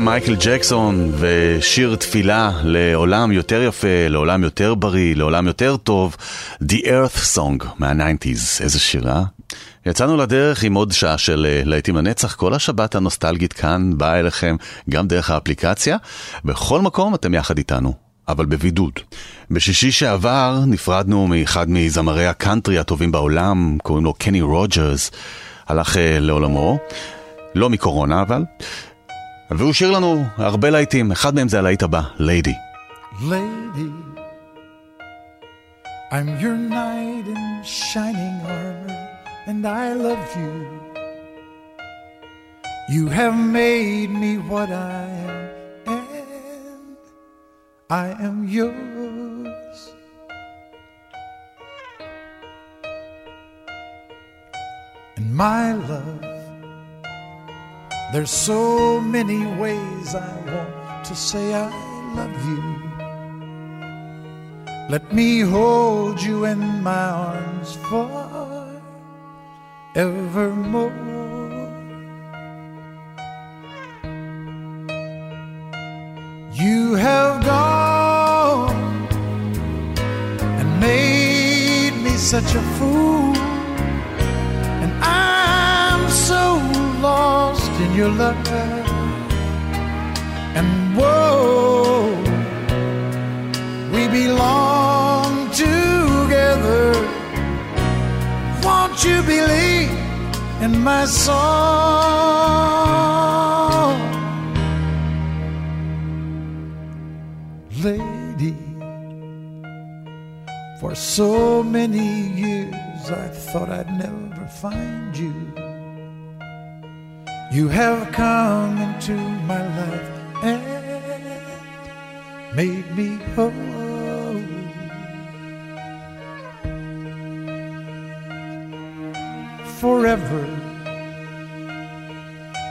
מייקל ג'קסון ושיר תפילה לעולם יותר יפה, לעולם יותר בריא, לעולם יותר טוב, The Earth Song מה-90's, איזה שירה. יצאנו לדרך עם עוד שעה של אה, להיטים לנצח, כל השבת הנוסטלגית כאן באה אליכם גם דרך האפליקציה. בכל מקום אתם יחד איתנו, אבל בבידוד. בשישי שעבר נפרדנו מאחד מזמרי הקאנטרי הטובים בעולם, קוראים לו קני רוג'רס, הלך אה, לעולמו, לא מקורונה אבל. והוא שיר לנו הרבה להיטים, אחד מהם זה הלהיט הבא, ליידי. Lady, I'm your knight in shining armor, and I love you. You have made me what I am, and I am yours. And my love, there's so many ways I want to say I love you. Let me hold you in my arms forevermore. You have gone and made me such a fool, your love. And whoa, we belong together. Won't you believe in my song? Lady, for so many years I thought I'd never find you. You have come into my life and made me whole. Forever,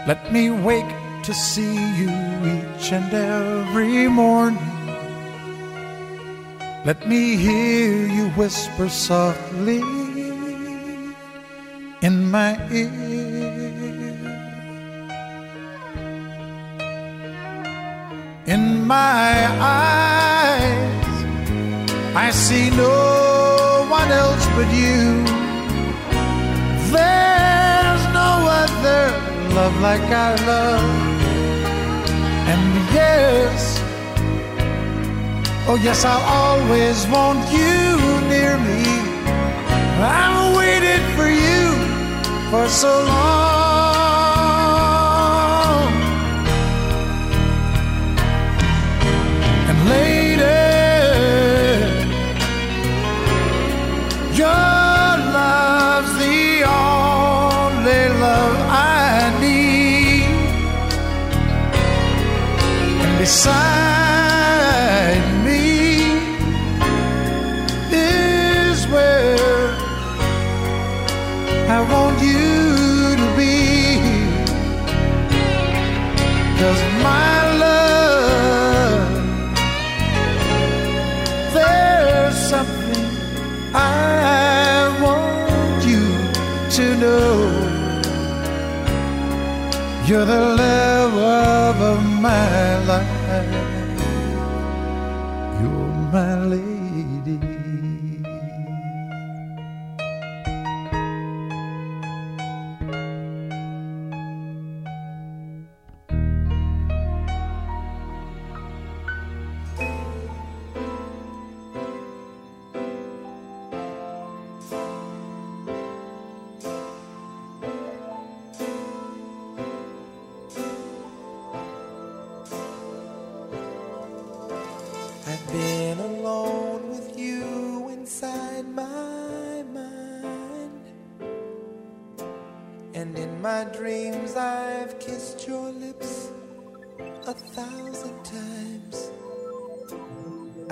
let me wake to see you each and every morning. Let me hear you whisper softly in my ear. My eyes, I see no one else but you. There's no other love like our love. And yes, oh yes, I'll always want you near me. I've waited for you for so long. Beside me is where I want you to be. Cause my love, there's something I want you to know. You're the love of my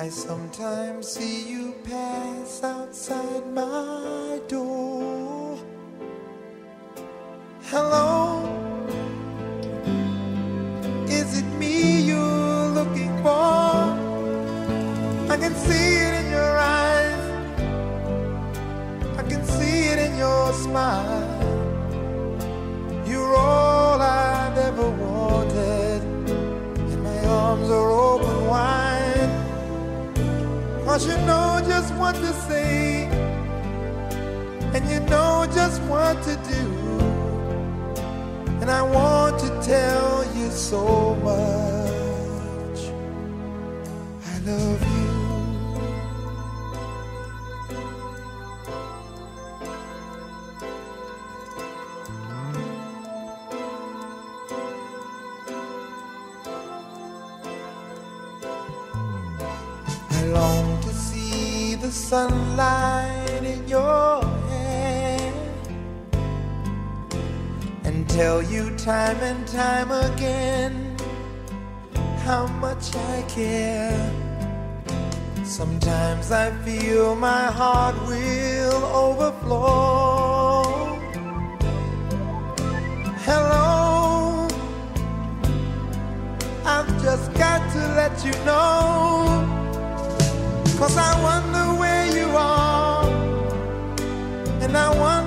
I sometimes see you pass outside my tell you time and time again how much I care. Sometimes I feel my heart will overflow. Hello, I've just got to let you know. Cause I wonder where you are, and I wonder.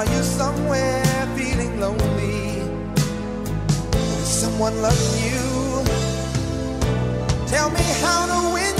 Are you somewhere feeling lonely? Is someone loving you? Tell me how to win.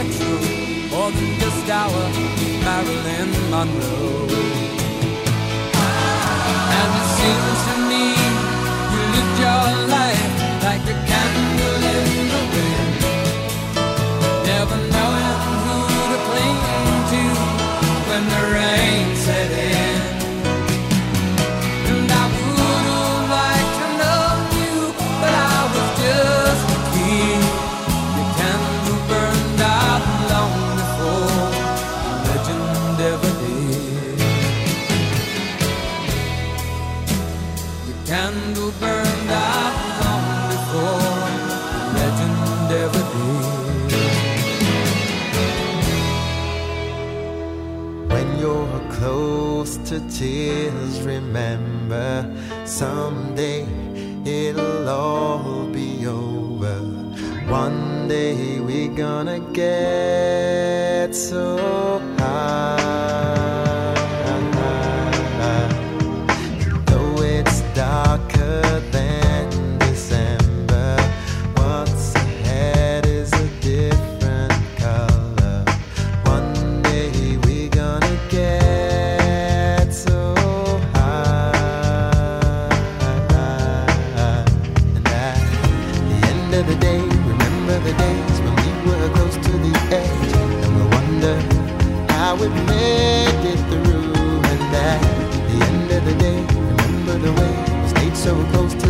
sexual, more than just our Marilyn Monroe. And it seems to me you lived your life. someday it'll all be over. One day we're gonna get so. so close to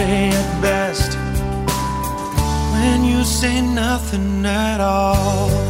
say it best when you say nothing at all.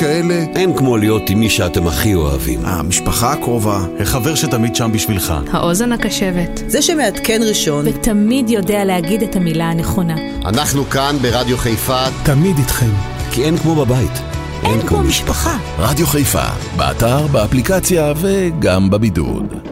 כאלה. אין כמו להיות עם מי שאתם הכי אוהבים. המשפחה הקרובה, החבר שתמיד שם בשבילך. האוזן הקשבת. זה שמעדכן ראשון. ותמיד יודע להגיד את המילה הנכונה. אנחנו כאן ברדיו חיפה. תמיד איתכם. כי אין כמו בבית. אין, אין כמו משפחה. משפחה. רדיו חיפה, באתר, באפליקציה וגם בבידוד.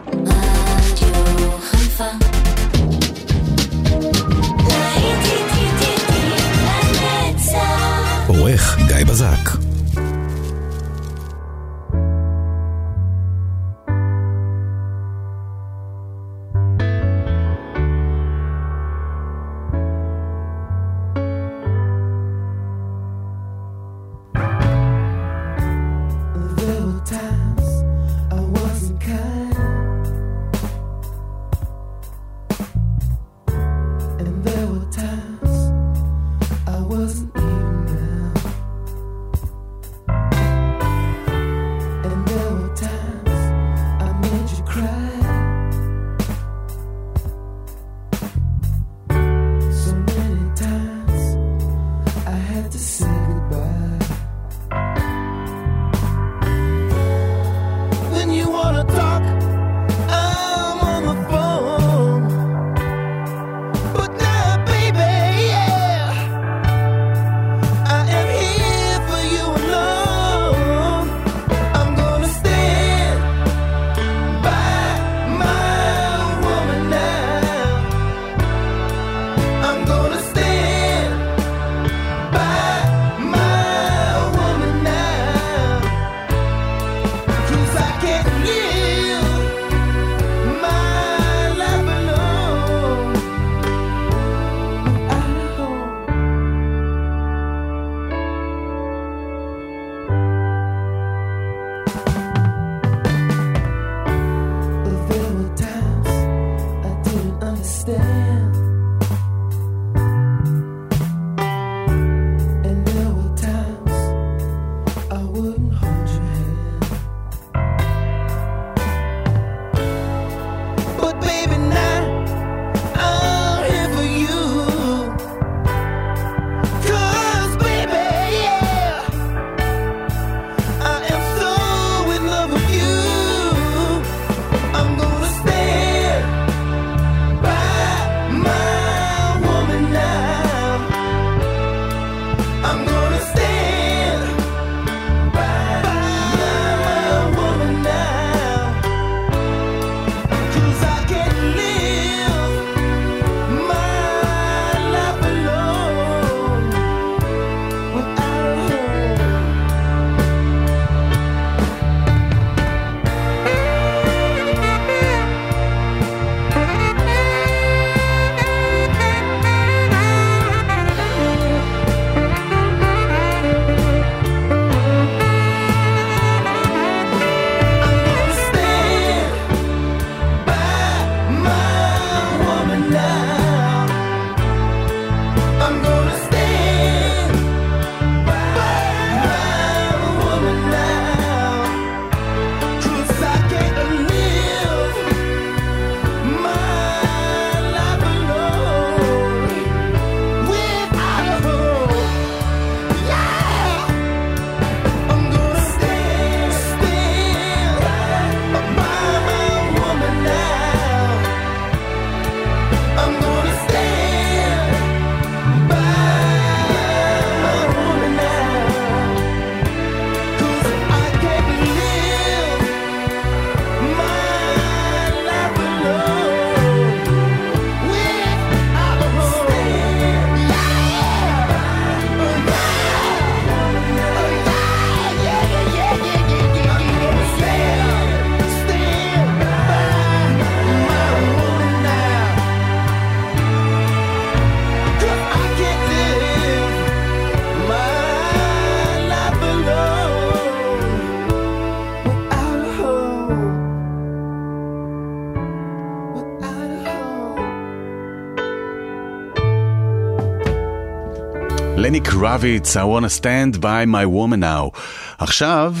Kravitz, I want to stand by my woman now. עכשיו,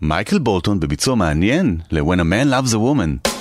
מייקל בולטון בביצוע מעניין ל-When a man loves a woman.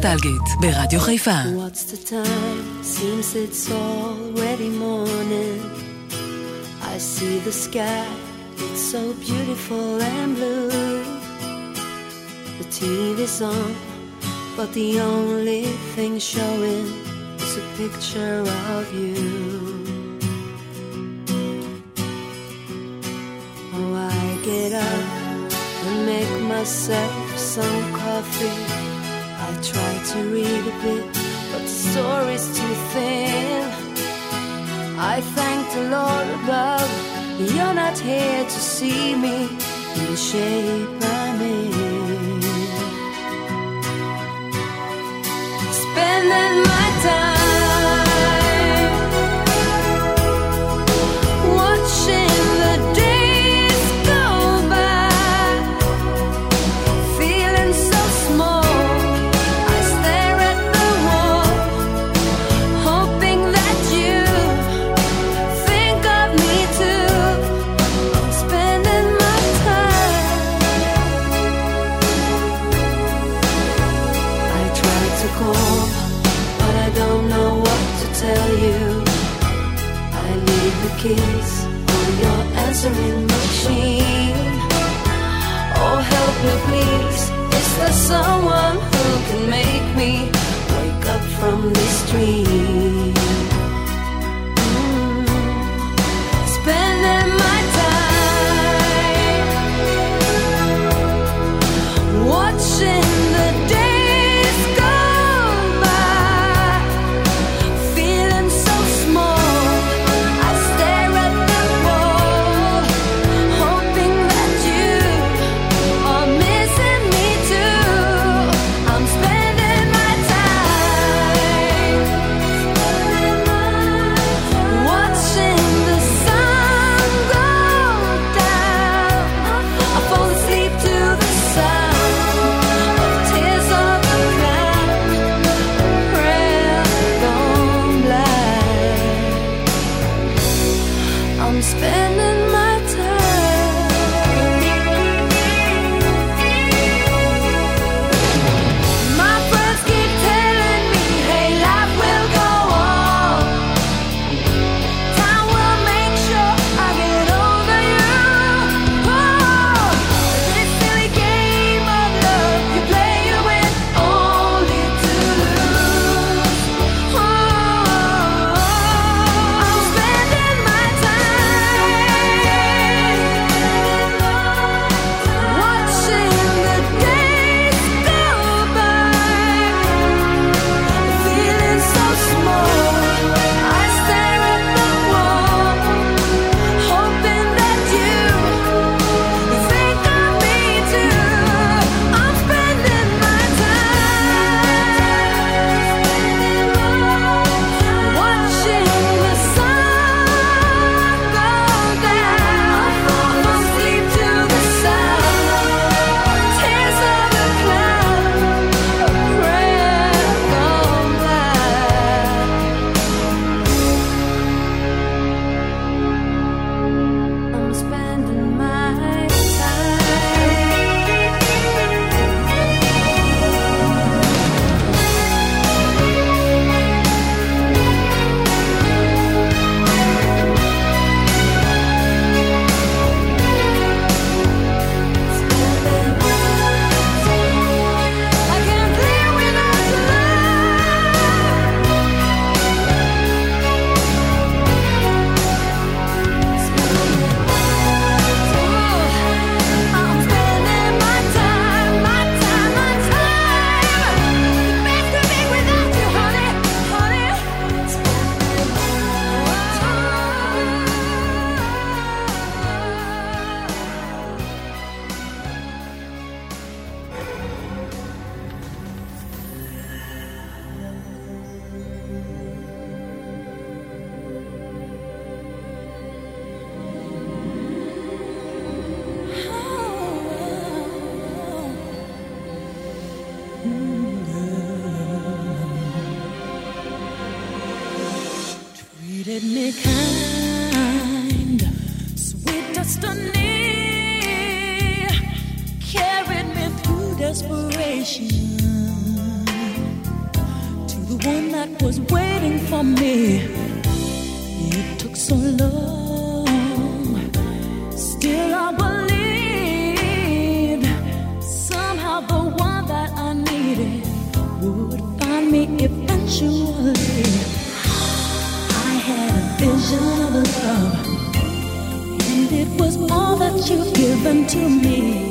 נוסטלגית ברדיו חיפה. What's the time? Seems it's already morning. I see the sky, it's so beautiful and blue. The TV's on, but the only thing showing is a picture of you. Oh, I get up and make myself some coffee. Try to read a bit, but the story's too thin. I thank the Lord above, you're not here to see me in the shape I'm in. Spending answering machine. Oh, help me, please. Is there someone who can make me wake up from this dream? destiny carried me through desperation to the one that was waiting for me. It took so long, still I believed somehow the one that I needed would find me eventually. I had a vision of love was all that you've given to me.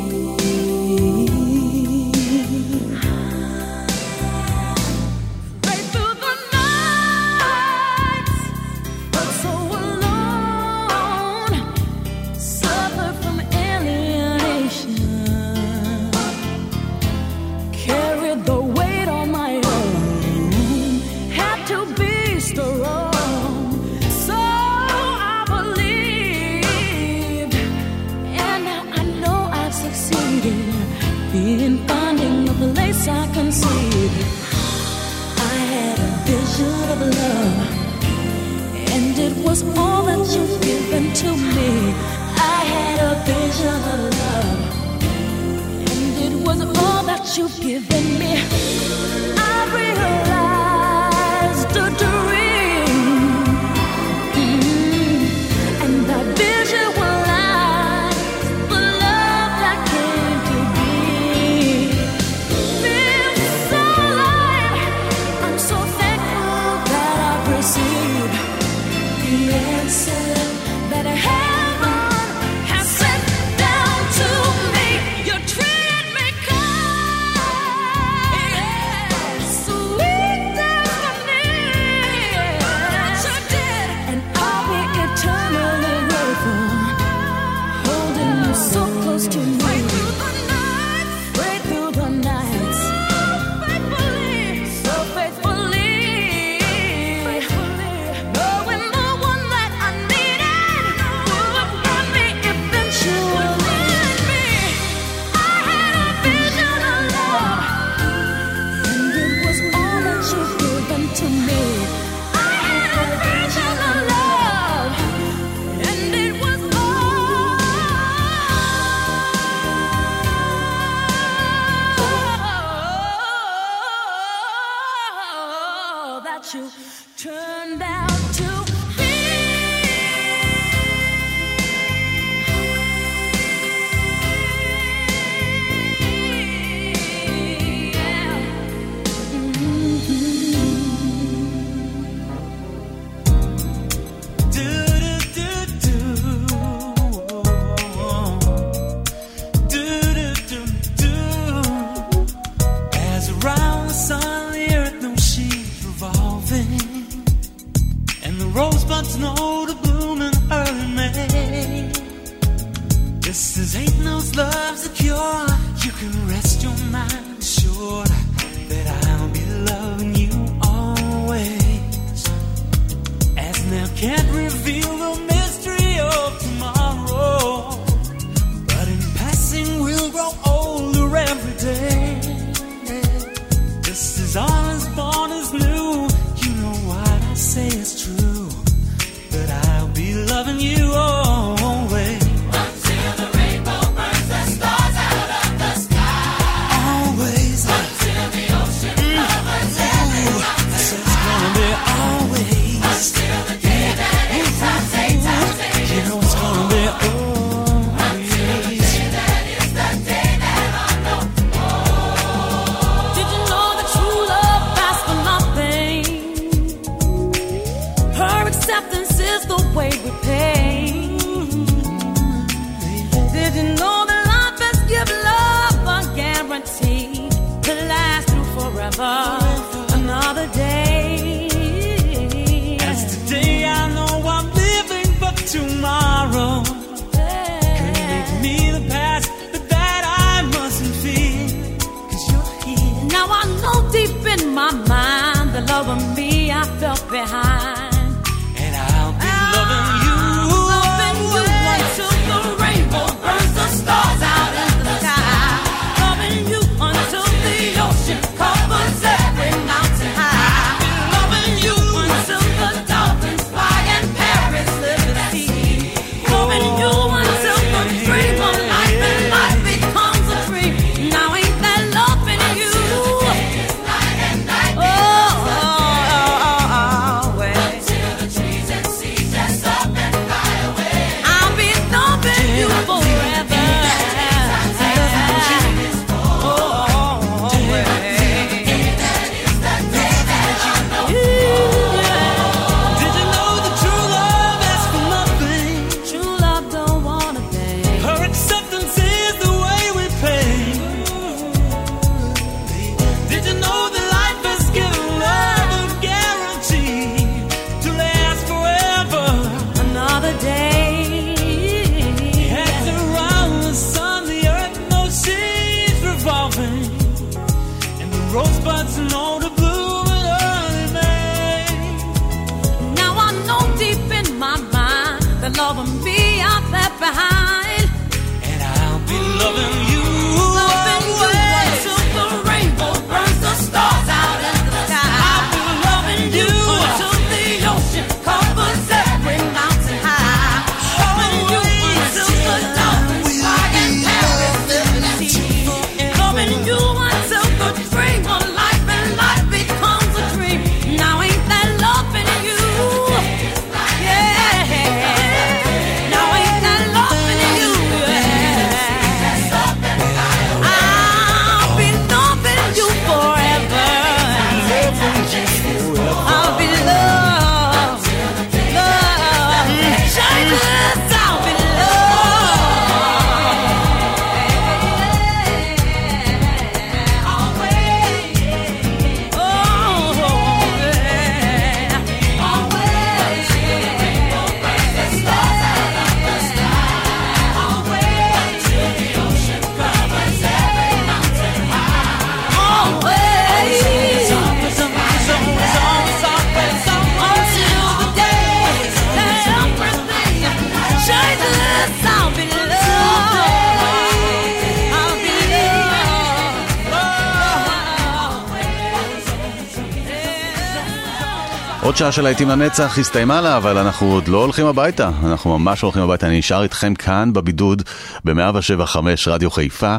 שעה של להיטים לנצח הסתיימה לה, אבל אנחנו עוד לא הולכים הביתה. אנחנו ממש הולכים הביתה, אני נשאר איתכם כאן בבידוד ב-107.5 רדיו חיפה.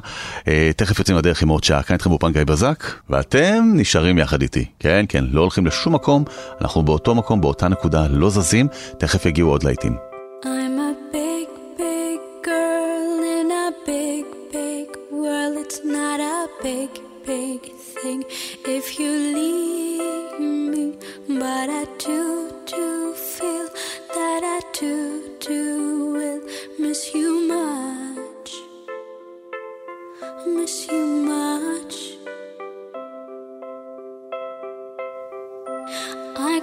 אה, תכף יוצאים לדרך עם עוד שעה, כאן איתכם באופן גיא בזק, ואתם נשארים יחד איתי. כן, כן, לא הולכים לשום מקום, אנחנו באותו מקום, באותה נקודה, לא זזים, תכף יגיעו עוד להיטים. I'm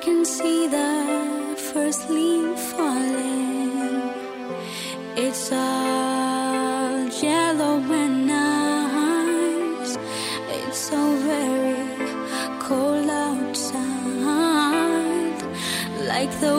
can see the first leaf falling. It's all yellow and nice. It's so very cold outside, like the